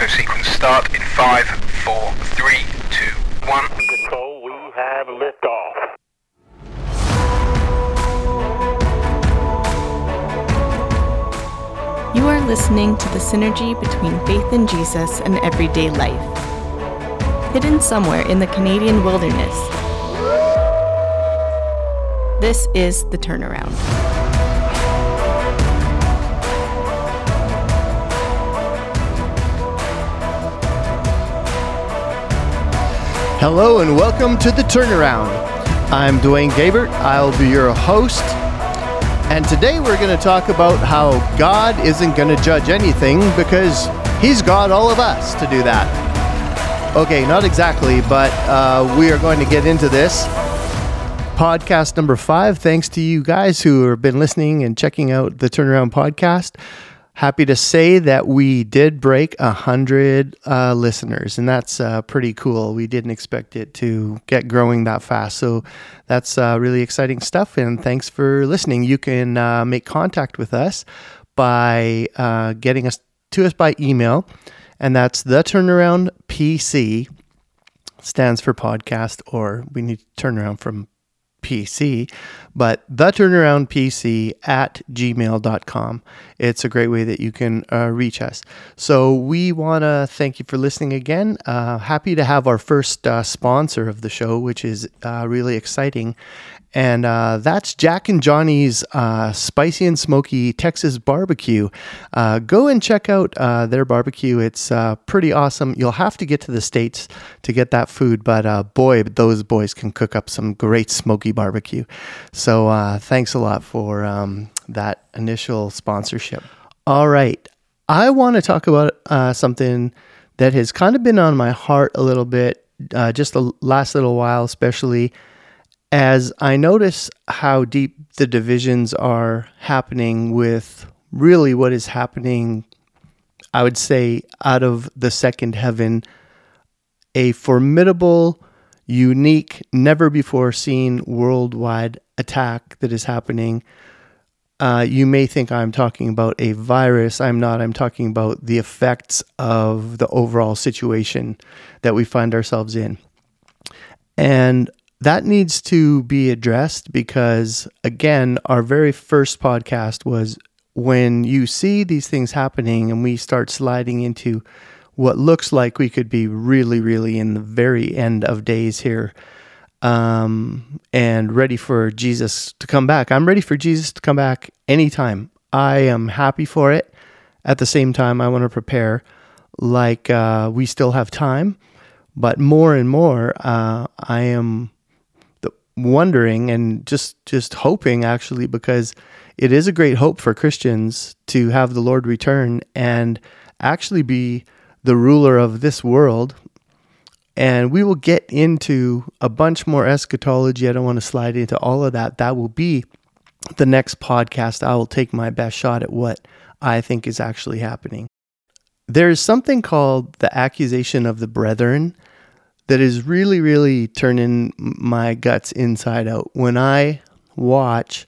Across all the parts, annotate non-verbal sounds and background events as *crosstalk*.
auto sequence start in 5, 4, 3, 2, 1. Control, we have liftoff. You are listening to the synergy between faith in Jesus and everyday life. Hidden somewhere in the Canadian wilderness, this is the turnaround. Hello and welcome to the turnaround. I'm Dwayne Gabert. I'll be your host. And today we're going to talk about how God isn't going to judge anything because He's got all of us to do that. Okay, not exactly, but uh, we are going to get into this. Podcast number five. Thanks to you guys who have been listening and checking out the Turnaround podcast. Happy to say that we did break a hundred uh, listeners, and that's uh, pretty cool. We didn't expect it to get growing that fast, so that's uh, really exciting stuff. And thanks for listening. You can uh, make contact with us by uh, getting us to us by email, and that's the turnaround PC stands for podcast, or we need to turn around from PC, but the turnaround PC at gmail.com. It's a great way that you can uh, reach us. So we want to thank you for listening again. Uh, happy to have our first uh, sponsor of the show, which is uh, really exciting and uh, that's Jack and Johnny's uh, Spicy and Smoky Texas Barbecue. Uh, go and check out uh, their barbecue. It's uh, pretty awesome. You'll have to get to the States to get that food, but uh, boy, those boys can cook up some great smoky barbecue. So thanks a lot for um, that initial sponsorship. All right. I want to talk about something that has kind of been on my heart a little bit, just the last little while, especially as I notice how deep the divisions are happening with really what is happening, I would say, out of the second heaven, a formidable, unique, never before seen worldwide attack that is happening. Uh, you may think I'm talking about a virus. I'm not. I'm talking about the effects of the overall situation that we find ourselves in. And that needs to be addressed because, again, our very first podcast was when you see these things happening and we start sliding into what looks like we could be really, really in the very end of days here um, and ready for Jesus to come back. I'm ready for Jesus to come back anytime. I am happy for it. At the same time, I want to prepare like uh, we still have time. But more and more, uh, I am wondering and just just hoping actually because it is a great hope for Christians to have the Lord return and actually be the ruler of this world. And we will get into a bunch more eschatology. I don't want to slide into all of that. That will be the next podcast. I will take my best shot at what I think is actually happening. There is something called the accusation of the brethren that is really, really turning my guts inside out when I watch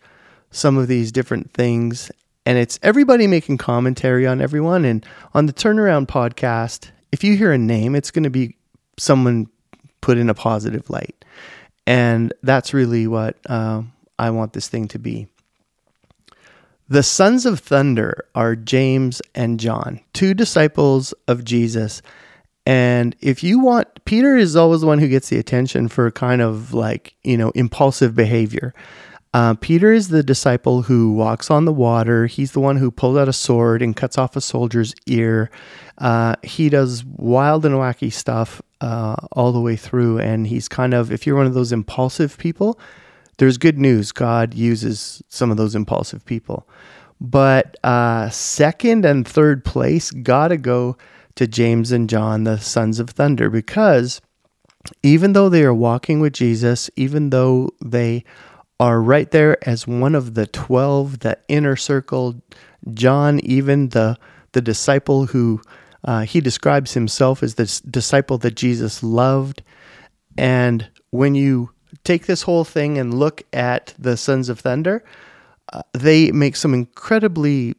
some of these different things. And it's everybody making commentary on everyone. And on the Turnaround podcast, if you hear a name, it's going to be someone put in a positive light. And that's really what uh, I want this thing to be. The sons of thunder are James and John, two disciples of Jesus and if you want, Peter is always the one who gets the attention for kind of like, you know, impulsive behavior. Uh, Peter is the disciple who walks on the water. He's the one who pulls out a sword and cuts off a soldier's ear. Uh, he does wild and wacky stuff uh, all the way through. And he's kind of, if you're one of those impulsive people, there's good news. God uses some of those impulsive people. But uh, second and third place gotta go to James and John, the sons of thunder, because even though they are walking with Jesus, even though they are right there as one of the 12, the inner circle, John, even the, the disciple who uh, he describes himself as the disciple that Jesus loved. And when you take this whole thing and look at the sons of thunder, uh, they make some incredibly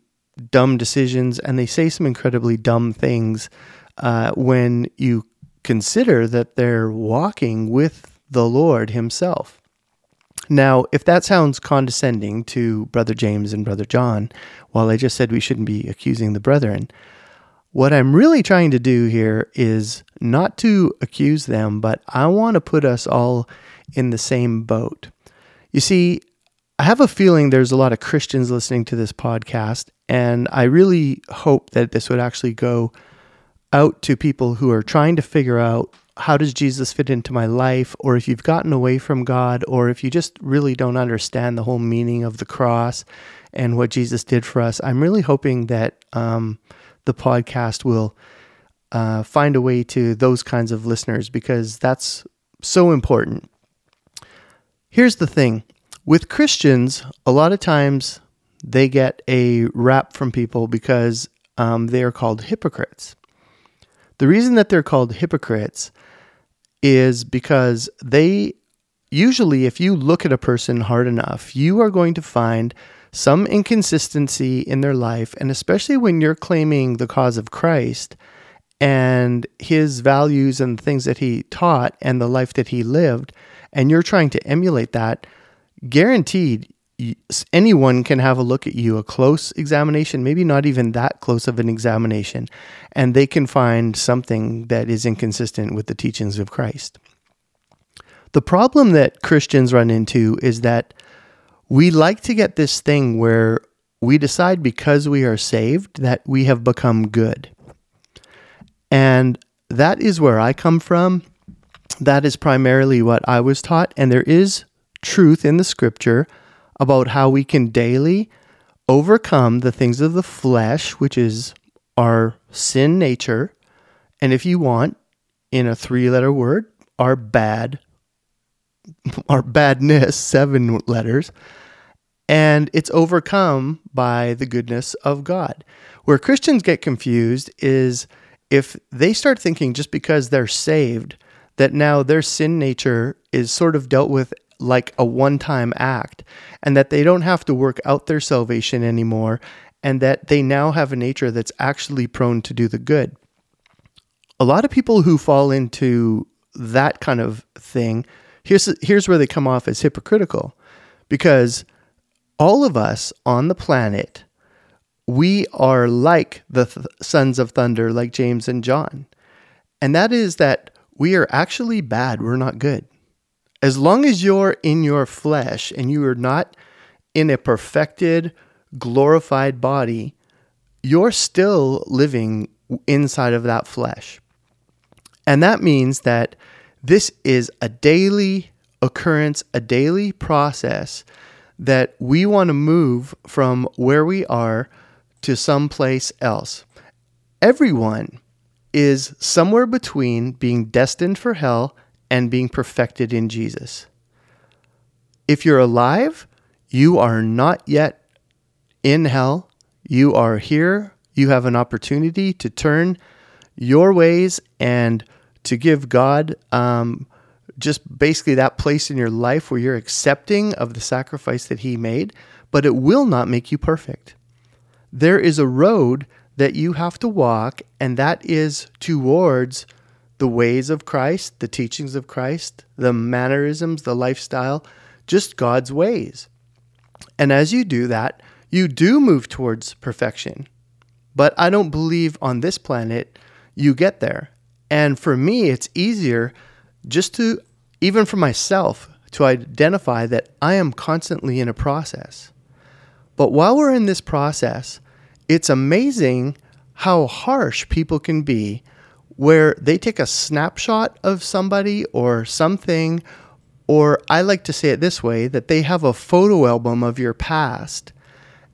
dumb decisions and they say some incredibly dumb things uh, when you consider that they're walking with the Lord Himself. Now, if that sounds condescending to Brother James and Brother John, while I just said we shouldn't be accusing the brethren, what I'm really trying to do here is not to accuse them, but I want to put us all in the same boat. You see, I have a feeling there's a lot of Christians listening to this podcast, and I really hope that this would actually go out to people who are trying to figure out how does Jesus fit into my life, or if you've gotten away from God, or if you just really don't understand the whole meaning of the cross and what Jesus did for us. I'm really hoping that um, the podcast will uh, find a way to those kinds of listeners because that's so important. Here's the thing with Christians, a lot of times they get a rap from people because um, they are called hypocrites. The reason that they're called hypocrites is because they usually, if you look at a person hard enough, you are going to find some inconsistency in their life. And especially when you're claiming the cause of Christ and his values and things that he taught and the life that he lived, and you're trying to emulate that, guaranteed anyone can have a look at you, a close examination, maybe not even that close of an examination, and they can find something that is inconsistent with the teachings of Christ. The problem that Christians run into is that we like to get this thing where we decide because we are saved that we have become good. And that is where I come from. That is primarily what I was taught. And there is truth in the scripture about how we can daily overcome the things of the flesh, which is our sin nature. And if you want, in a three letter word, our bad, *laughs* our badness, seven letters. And it's overcome by the goodness of God. Where Christians get confused is if they start thinking just because they're saved, that now their sin nature is sort of dealt with like a one time act, and that they don't have to work out their salvation anymore, and that they now have a nature that's actually prone to do the good. A lot of people who fall into that kind of thing, here's, here's where they come off as hypocritical because all of us on the planet, we are like the th- sons of thunder, like James and John. And that is that we are actually bad, we're not good as long as you're in your flesh and you are not in a perfected, glorified body, you're still living inside of that flesh. And that means that this is a daily occurrence, a daily process that we want to move from where we are to someplace else. Everyone is somewhere between being destined for hell and being perfected in Jesus. If you're alive, you are not yet in hell. You are here. You have an opportunity to turn your ways and to give God um, just basically that place in your life where you're accepting of the sacrifice that He made, but it will not make you perfect. There is a road that you have to walk, and that is towards the ways of Christ, the teachings of Christ, the mannerisms, the lifestyle, just God's ways. And as you do that, you do move towards perfection. But I don't believe on this planet you get there. And for me, it's easier just to, even for myself, to identify that I am constantly in a process. But while we're in this process, it's amazing how harsh people can be where they take a snapshot of somebody or something, or I like to say it this way that they have a photo album of your past.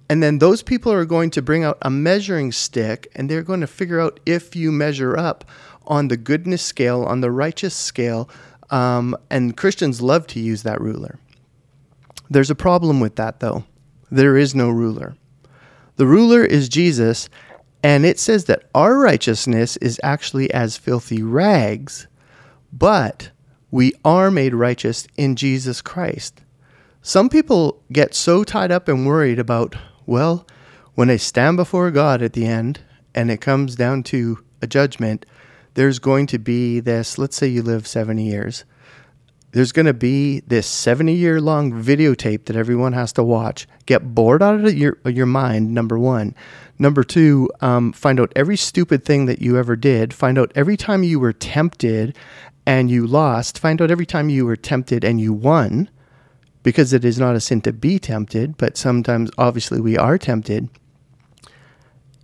And then those people are going to bring out a measuring stick and they're going to figure out if you measure up on the goodness scale, on the righteous scale. Um, and Christians love to use that ruler. There's a problem with that, though. There is no ruler. The ruler is Jesus, and it says that our righteousness is actually as filthy rags, but we are made righteous in Jesus Christ. Some people get so tied up and worried about, well, when I stand before God at the end and it comes down to a judgment, there's going to be this, let's say you live 70 years. There's going to be this 70 year long videotape that everyone has to watch. Get bored out of your, your mind, number one. Number two, um, find out every stupid thing that you ever did. Find out every time you were tempted and you lost. Find out every time you were tempted and you won because it is not a sin to be tempted, but sometimes obviously we are tempted.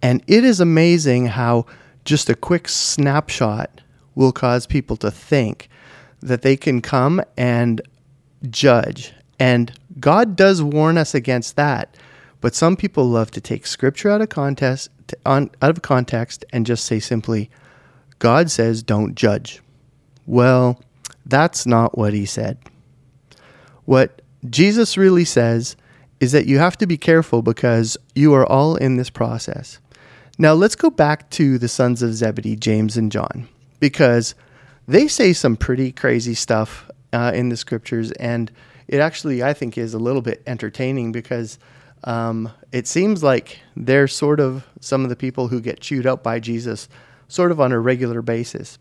And it is amazing how just a quick snapshot will cause people to think that they can come and judge. And God does warn us against that. But some people love to take scripture out of context, on, out of context and just say simply, God says don't judge. Well, that's not what he said. What Jesus really says is that you have to be careful because you are all in this process. Now, let's go back to the sons of Zebedee, James and John, because they say some pretty crazy stuff uh, in the scriptures. And it actually, I think, is a little bit entertaining because um, it seems like they're sort of some of the people who get chewed up by Jesus sort of on a regular basis.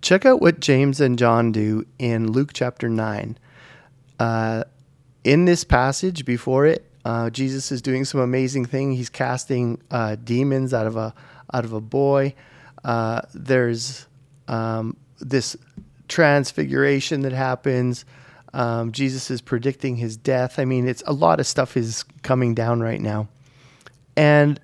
Check out what James and John do in Luke chapter 9. Uh, in this passage before it, uh, Jesus is doing some amazing thing. He's casting uh, demons out of a out of a boy. Uh, there's um, this transfiguration that happens. Um, Jesus is predicting his death. I mean, it's a lot of stuff is coming down right now, and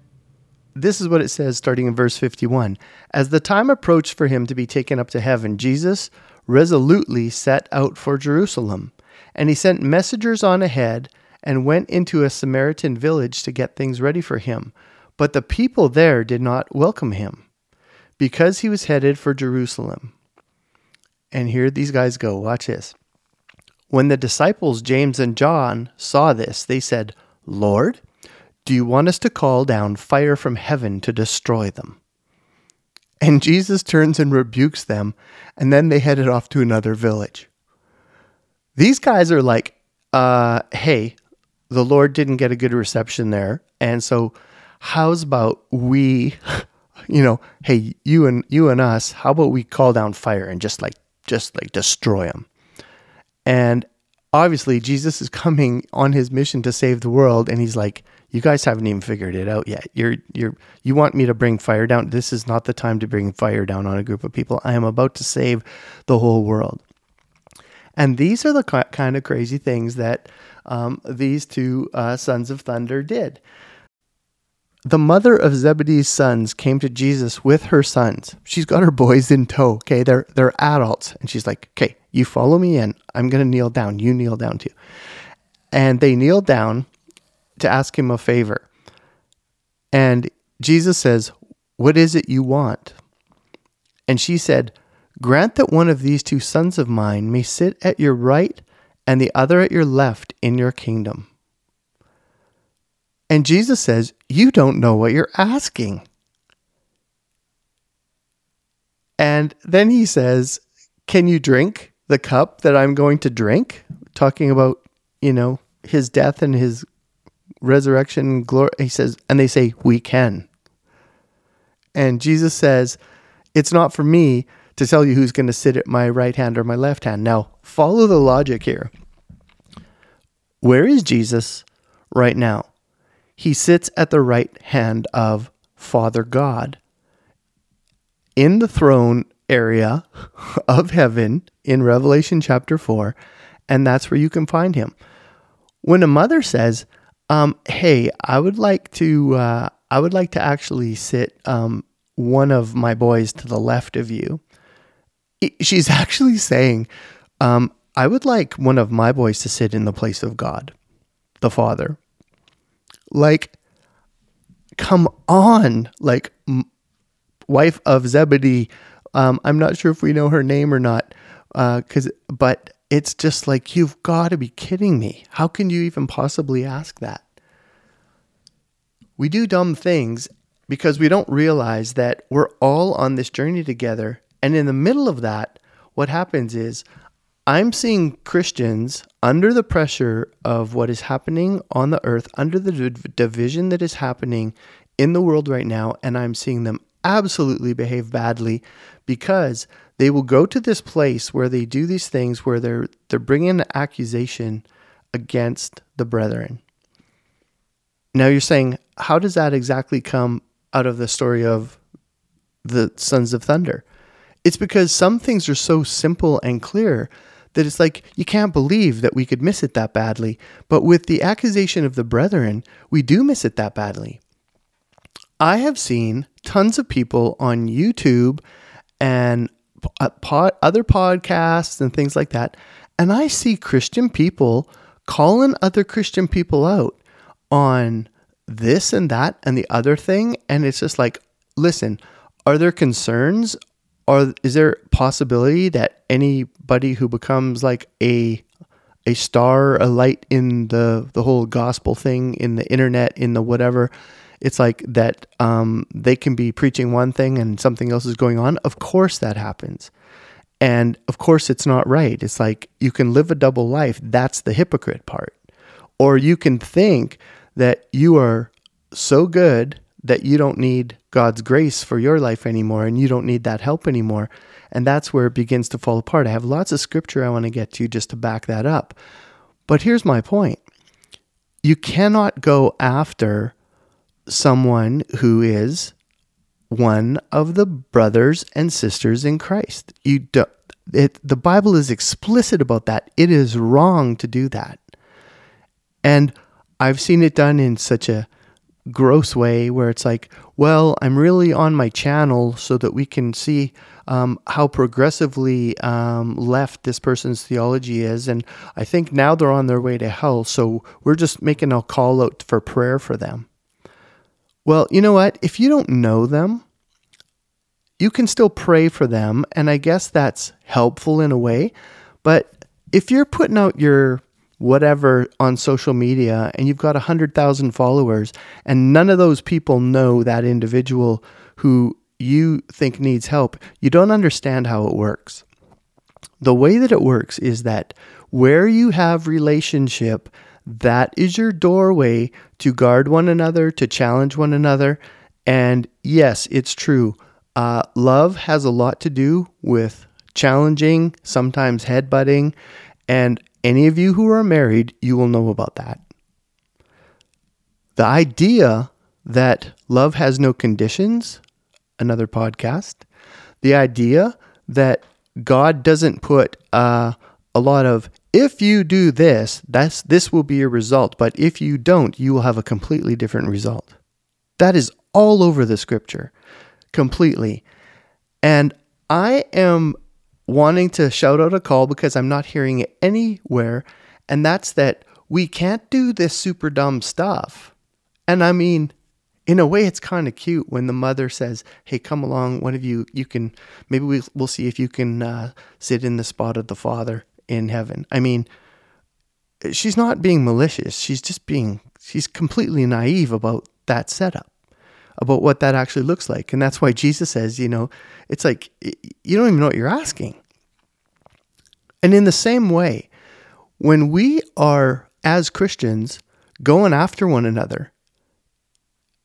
this is what it says starting in verse 51. As the time approached for him to be taken up to heaven, Jesus resolutely set out for Jerusalem, and he sent messengers on ahead and went into a Samaritan village to get things ready for him. But the people there did not welcome him because he was headed for Jerusalem. And here these guys go. Watch this. When the disciples, James and John, saw this, they said, Lord, do you want us to call down fire from heaven to destroy them? And Jesus turns and rebukes them, and then they headed off to another village. These guys are like, uh, hey, the Lord didn't get a good reception there. And so, how's about we, *laughs* you know, hey, you and you and us, how about we call down fire and just like just like destroy them? And obviously, Jesus is coming on his mission to save the world, and he's like, you guys haven't even figured it out yet. You're you're you want me to bring fire down? This is not the time to bring fire down on a group of people. I am about to save the whole world. And these are the kind of crazy things that um, these two uh, sons of thunder did. The mother of Zebedee's sons came to Jesus with her sons. She's got her boys in tow. Okay, they're they're adults, and she's like, "Okay, you follow me in. I'm gonna kneel down. You kneel down too." And they kneel down to ask him a favor. And Jesus says, "What is it you want?" And she said, "Grant that one of these two sons of mine may sit at your right and the other at your left in your kingdom. And Jesus says, You don't know what you're asking. And then he says, Can you drink the cup that I'm going to drink? Talking about, you know, his death and his resurrection glory. He says, and they say, We can. And Jesus says, It's not for me to tell you who's going to sit at my right hand or my left hand. Now, follow the logic here. Where is Jesus right now? He sits at the right hand of Father God in the throne area of heaven in Revelation chapter 4, and that's where you can find him. When a mother says, um, "Hey, I would like to, uh, I would like to actually sit um, one of my boys to the left of you," she's *laughs* actually saying, um, I would like one of my boys to sit in the place of God, the Father. Like, come on. Like, m- wife of Zebedee. Um, I'm not sure if we know her name or not. Uh, cause, but it's just like, you've got to be kidding me. How can you even possibly ask that? We do dumb things because we don't realize that we're all on this journey together and in the middle of that, what happens is I'm seeing Christians under the pressure of what is happening on the earth, under the division that is happening in the world right now, and I'm seeing them absolutely behave badly because they will go to this place where they do these things where they're they're bringing an accusation against the brethren. Now you're saying, how does that exactly come out of the story of the sons of thunder? It's because some things are so simple and clear that it's like you can't believe that we could miss it that badly. But with the accusation of the brethren, we do miss it that badly. I have seen tons of people on YouTube and uh, pod, other podcasts and things like that, and I see Christian people calling other Christian people out on this and that and the other thing, and it's just like, listen, are there concerns? Or is there possibility that anybody who becomes like a a star, a light in the the whole gospel thing, in the internet, in the whatever, it's like that um, they can be preaching one thing and something else is going on. Of course, that happens. And of course, it's not right. It's like you can live a double life. That's the hypocrite part. Or you can think that you are so good that you don't need God's grace for your life anymore and you don't need that help anymore. And that's where it begins to fall apart. I have lots of scripture I want to get to just to back that up. But here's my point you cannot go after someone who is one of the brothers and sisters in Christ. You do, it, the Bible is explicit about that. It is wrong to do that. And I've seen it done in such a gross way where it's like, well, I'm really on my channel so that we can see um, how progressively um, left this person's theology is. And I think now they're on their way to hell. So we're just making a call out for prayer for them. Well, you know what? If you don't know them, you can still pray for them. And I guess that's helpful in a way. But if you're putting out your whatever on social media and you've got 100,000 followers and none of those people know that individual who you think needs help, you don't understand how it works. The way that it works is that where you have relationship, that is your doorway to guard one another, to challenge one another. And yes, it's true. Uh, love has a lot to do with challenging, sometimes headbutting. And any of you who are married, you will know about that. The idea that love has no conditions, another podcast. The idea that God doesn't put uh, a lot of if you do this, that's this will be your result, but if you don't, you will have a completely different result. That is all over the scripture, completely. And I am wanting to shout out a call because I'm not hearing it anywhere, and that's that we can't do this super dumb stuff. And I mean, in a way, it's kind of cute when the mother says, "Hey, come along. One of you, you can maybe we, will see if you can uh, sit in the spot of the father." In heaven. I mean, she's not being malicious. She's just being, she's completely naive about that setup, about what that actually looks like. And that's why Jesus says, you know, it's like, you don't even know what you're asking. And in the same way, when we are, as Christians, going after one another,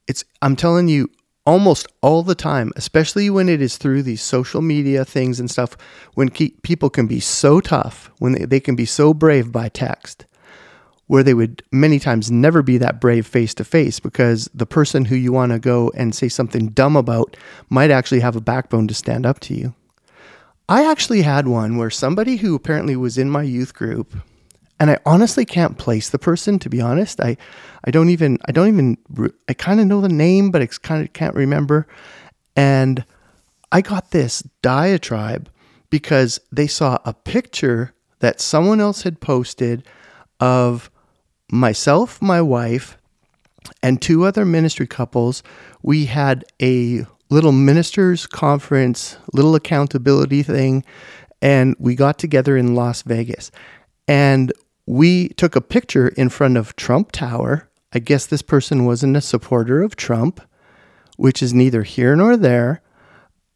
it's, I'm telling you, almost all the time, especially when it is through these social media things and stuff, when ke- people can be so tough, when they, they can be so brave by text, where they would many times never be that brave face to face because the person who you want to go and say something dumb about might actually have a backbone to stand up to you. I actually had one where somebody who apparently was in my youth group and I honestly can't place the person to be honest. I I don't even I don't even I kind of know the name but I kind of can't remember. And I got this diatribe because they saw a picture that someone else had posted of myself, my wife, and two other ministry couples. We had a little ministers conference, little accountability thing, and we got together in Las Vegas. And we took a picture in front of Trump Tower. I guess this person wasn't a supporter of Trump, which is neither here nor there.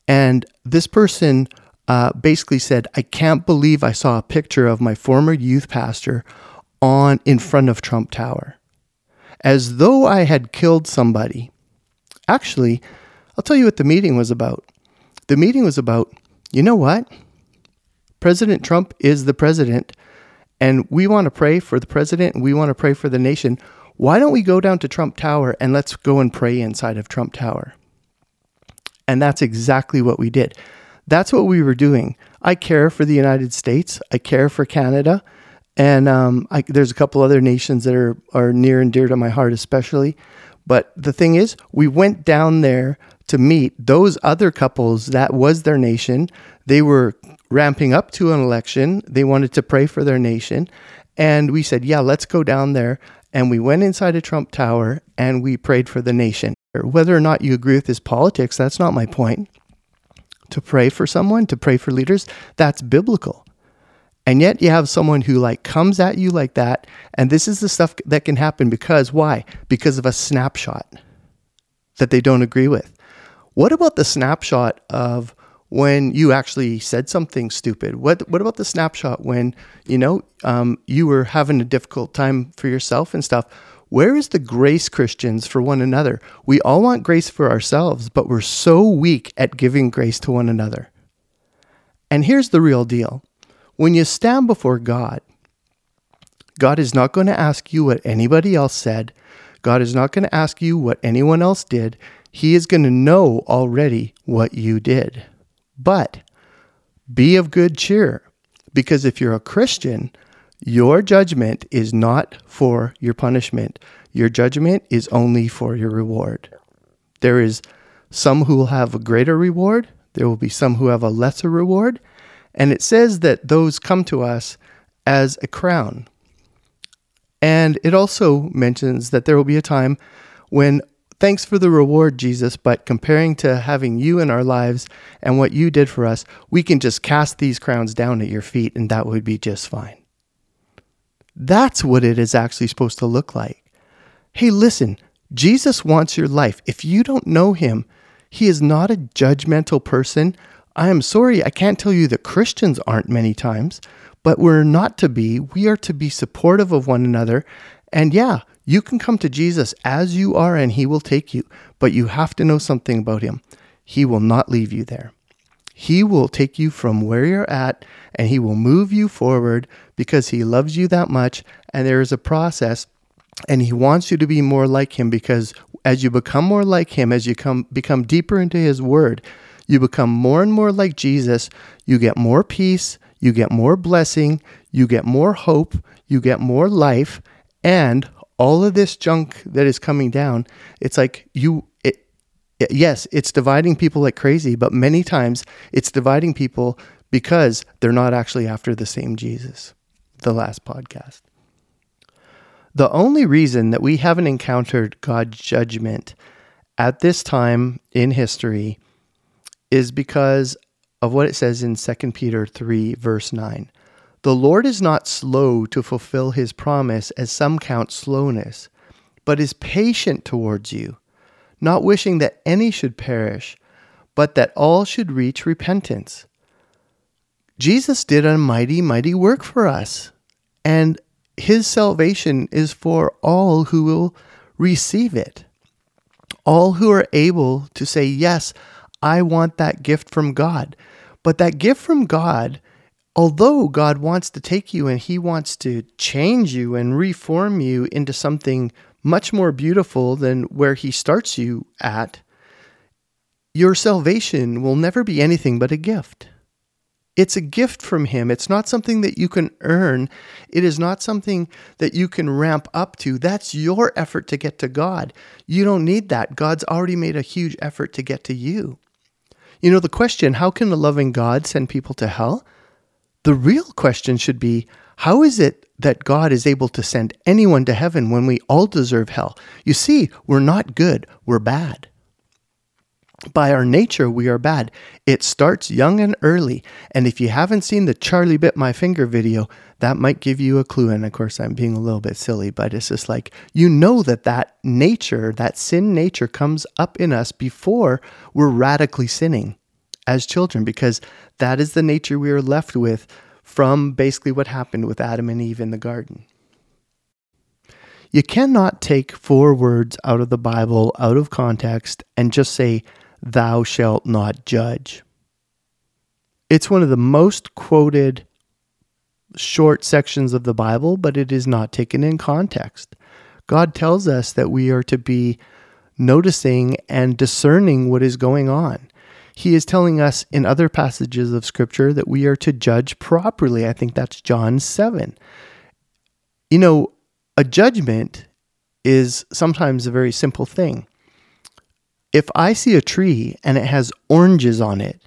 And this person uh, basically said, I can't believe I saw a picture of my former youth pastor on in front of Trump Tower, as though I had killed somebody. Actually, I'll tell you what the meeting was about. The meeting was about, you know what? President Trump is the president, and we want to pray for the president and we want to pray for the nation. Why don't we go down to Trump Tower and let's go and pray inside of Trump Tower? And that's exactly what we did. That's what we were doing. I care for the United States. I care for Canada. And um, I, there's a couple other nations that are, are near and dear to my heart, especially. But the thing is, we went down there to meet those other couples that was their nation. They were ramping up to an election. They wanted to pray for their nation. And we said, yeah, let's go down there. And we went inside a Trump Tower and we prayed for the nation. Whether or not you agree with his politics, that's not my point. To pray for someone, to pray for leaders, that's biblical. And yet you have someone who like comes at you like that. And this is the stuff that can happen because why? Because of a snapshot that they don't agree with. What about the snapshot of when you actually said something stupid? What What about the snapshot when you know um, you were having a difficult time for yourself and stuff? Where is the grace, Christians, for one another? We all want grace for ourselves, but we're so weak at giving grace to one another. And here's the real deal when you stand before God, God is not going to ask you what anybody else said. God is not going to ask you what anyone else did. He is going to know already what you did. But be of good cheer, because if you're a Christian, your judgment is not for your punishment. Your judgment is only for your reward. There is some who will have a greater reward, there will be some who have a lesser reward, and it says that those come to us as a crown. And it also mentions that there will be a time when, thanks for the reward, Jesus, but comparing to having you in our lives and what you did for us, we can just cast these crowns down at your feet and that would be just fine. That's what it is actually supposed to look like. Hey, listen, Jesus wants your life. If you don't know him, he is not a judgmental person I am sorry, I can't tell you that Christians aren't many times, but we're not to be. We are to be supportive of one another. And yeah, you can come to Jesus as you are and he will take you, but you have to know something about him. He will not leave you there. He will take you from where you're at and he will move you forward because he loves you that much. And there is a process and he wants you to be more like him because as you become more like him, as you come become deeper into his word, you become more and more like Jesus. You get more peace. You get more blessing. You get more hope. You get more life. And all of this junk that is coming down, it's like you, it, it, yes, it's dividing people like crazy, but many times it's dividing people because they're not actually after the same Jesus. The last podcast. The only reason that we haven't encountered God's judgment at this time in history is because of what it says in 2 Peter 3, verse 9. The Lord is not slow to fulfill his promise, as some count slowness, but is patient towards you, not wishing that any should perish, but that all should reach repentance. Jesus did a mighty, mighty work for us, and his salvation is for all who will receive it. All who are able to say, Yes, I want that gift from God. But that gift from God, although God wants to take you and He wants to change you and reform you into something much more beautiful than where He starts you at, your salvation will never be anything but a gift. It's a gift from Him. It's not something that you can earn. It is not something that you can ramp up to. That's your effort to get to God. You don't need that. God's already made a huge effort to get to you. You know, the question, how can a loving God send people to hell? The real question should be, how is it that God is able to send anyone to heaven when we all deserve hell? You see, we're not good, we're bad. By our nature, we are bad. It starts young and early. And if you haven't seen the Charlie Bit My Finger video, that might give you a clue. And of course, I'm being a little bit silly, but it's just like you know that that nature, that sin nature, comes up in us before we're radically sinning as children, because that is the nature we are left with from basically what happened with Adam and Eve in the garden. You cannot take four words out of the Bible out of context and just say, Thou shalt not judge. It's one of the most quoted short sections of the Bible, but it is not taken in context. God tells us that we are to be noticing and discerning what is going on. He is telling us in other passages of Scripture that we are to judge properly. I think that's John 7. You know, a judgment is sometimes a very simple thing. If I see a tree and it has oranges on it,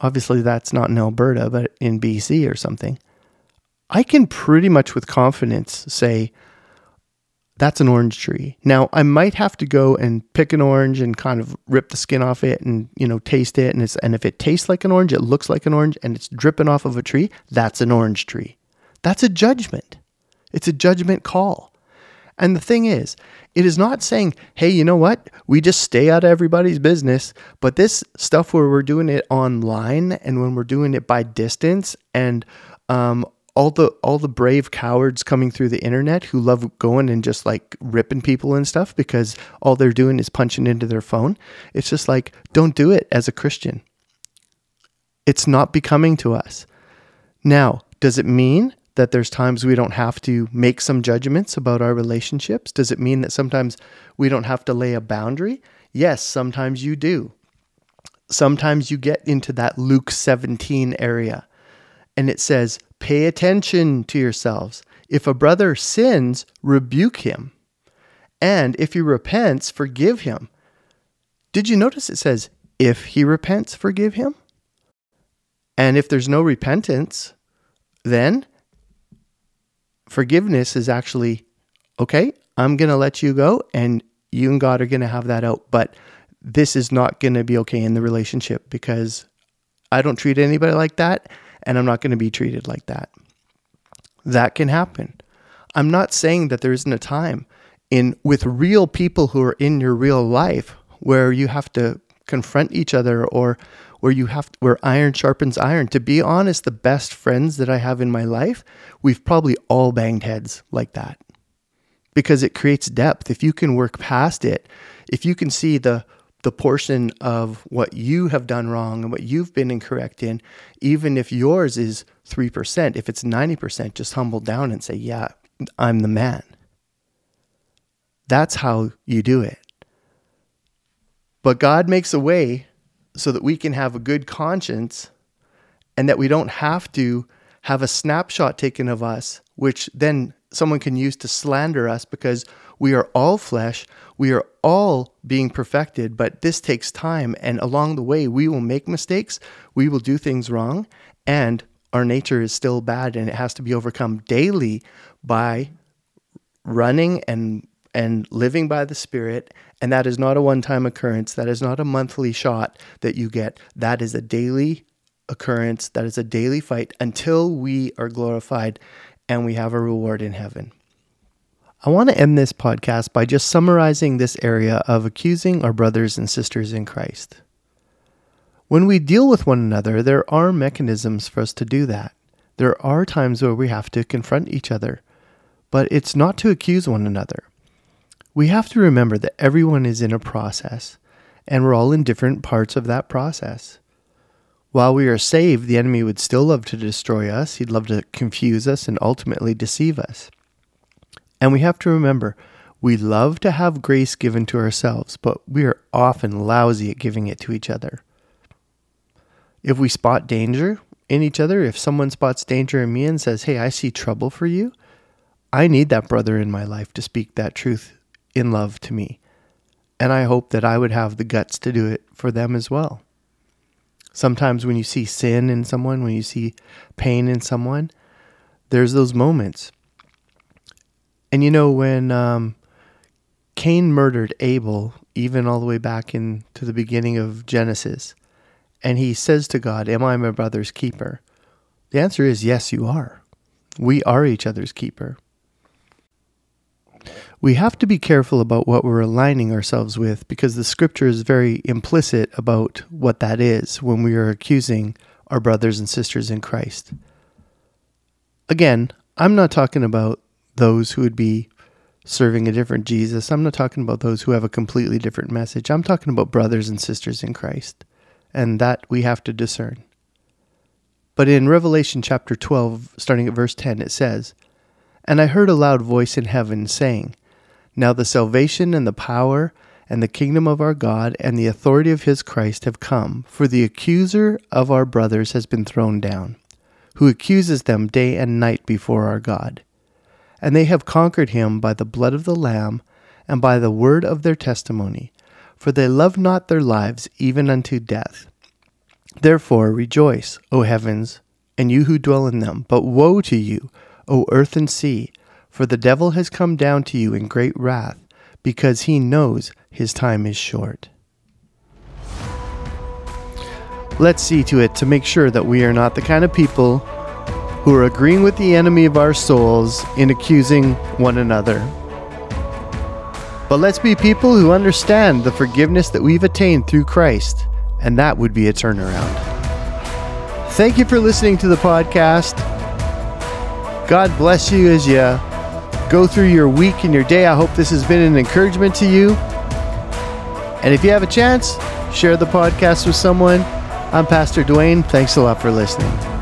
obviously that's not in Alberta, but in BC or something, I can pretty much with confidence say, that's an orange tree. Now, I might have to go and pick an orange and kind of rip the skin off it and, you know, taste it. And, it's, and if it tastes like an orange, it looks like an orange, and it's dripping off of a tree, that's an orange tree. That's a judgment. It's a judgment call. And the thing is, it is not saying, hey, you know what? We just stay out of everybody's business. But this stuff where we're doing it online and when we're doing it by distance and um, all the all the brave cowards coming through the internet who love going and just like ripping people and stuff because all they're doing is punching into their phone. It's just like don't do it as a Christian. It's not becoming to us. Now, does it mean that there's times we don't have to make some judgments about our relationships? Does it mean that sometimes we don't have to lay a boundary? Yes, sometimes you do. Sometimes you get into that Luke 17 area and it says, Pay attention to yourselves. If a brother sins, rebuke him. And if he repents, forgive him. Did you notice it says, If he repents, forgive him? And if there's no repentance, then forgiveness is actually okay, I'm going to let you go and you and God are going to have that out. But this is not going to be okay in the relationship because I don't treat anybody like that and I'm not going to be treated like that. That can happen. I'm not saying that there isn't a time in with real people who are in your real life where you have to confront each other or where you have where iron sharpens iron. To be honest, the best friends that I have in my life, we've probably all banged heads like that. Because it creates depth. If you can work past it, if you can see the the portion of what you have done wrong and what you've been incorrect in, even if yours is 3%, if it's 90%, just humble down and say, Yeah, I'm the man. That's how you do it. But God makes a way so that we can have a good conscience and that we don't have to have a snapshot taken of us, which then someone can use to slander us because we are all flesh. We are all being perfected, but this takes time. And along the way, we will make mistakes. We will do things wrong. And our nature is still bad and it has to be overcome daily by running and and living by the Spirit. And that is not a one time occurrence. That is not a monthly shot that you get. That is a daily occurrence. That is a daily fight until we are glorified and we have a reward in heaven. I want to end this podcast by just summarizing this area of accusing our brothers and sisters in Christ. When we deal with one another, there are mechanisms for us to do that. There are times where we have to confront each other, but it's not to accuse one another. We have to remember that everyone is in a process, and we're all in different parts of that process. While we are saved, the enemy would still love to destroy us, he'd love to confuse us and ultimately deceive us. And we have to remember, we love to have grace given to ourselves, but we are often lousy at giving it to each other. If we spot danger in each other, if someone spots danger in me and says, Hey, I see trouble for you, I need that brother in my life to speak that truth in love to me. And I hope that I would have the guts to do it for them as well. Sometimes when you see sin in someone, when you see pain in someone, there's those moments and you know, when um, Cain murdered Abel, even all the way back into the beginning of Genesis, and he says to God, Am I my brother's keeper? The answer is yes, you are. We are each other's keeper. We have to be careful about what we're aligning ourselves with because the scripture is very implicit about what that is when we are accusing our brothers and sisters in Christ. Again, I'm not talking about those who would be serving a different Jesus. I'm not talking about those who have a completely different message. I'm talking about brothers and sisters in Christ. And that we have to discern. But in Revelation chapter 12, starting at verse 10, it says, And I heard a loud voice in heaven saying, Now the salvation and the power and the kingdom of our God and the authority of his Christ have come, for the accuser of our brothers has been thrown down, who accuses them day and night before our God. And they have conquered him by the blood of the Lamb and by the word of their testimony, for they love not their lives even unto death. Therefore rejoice, O heavens, and you who dwell in them. But woe to you, O earth and sea, for the devil has come down to you in great wrath, because he knows his time is short. Let's see to it to make sure that we are not the kind of people who are agreeing with the enemy of our souls in accusing one another. But let's be people who understand the forgiveness that we've attained through Christ, and that would be a turnaround. Thank you for listening to the podcast. God bless you as you go through your week and your day. I hope this has been an encouragement to you. And if you have a chance, share the podcast with someone. I'm Pastor Dwayne. Thanks a lot for listening.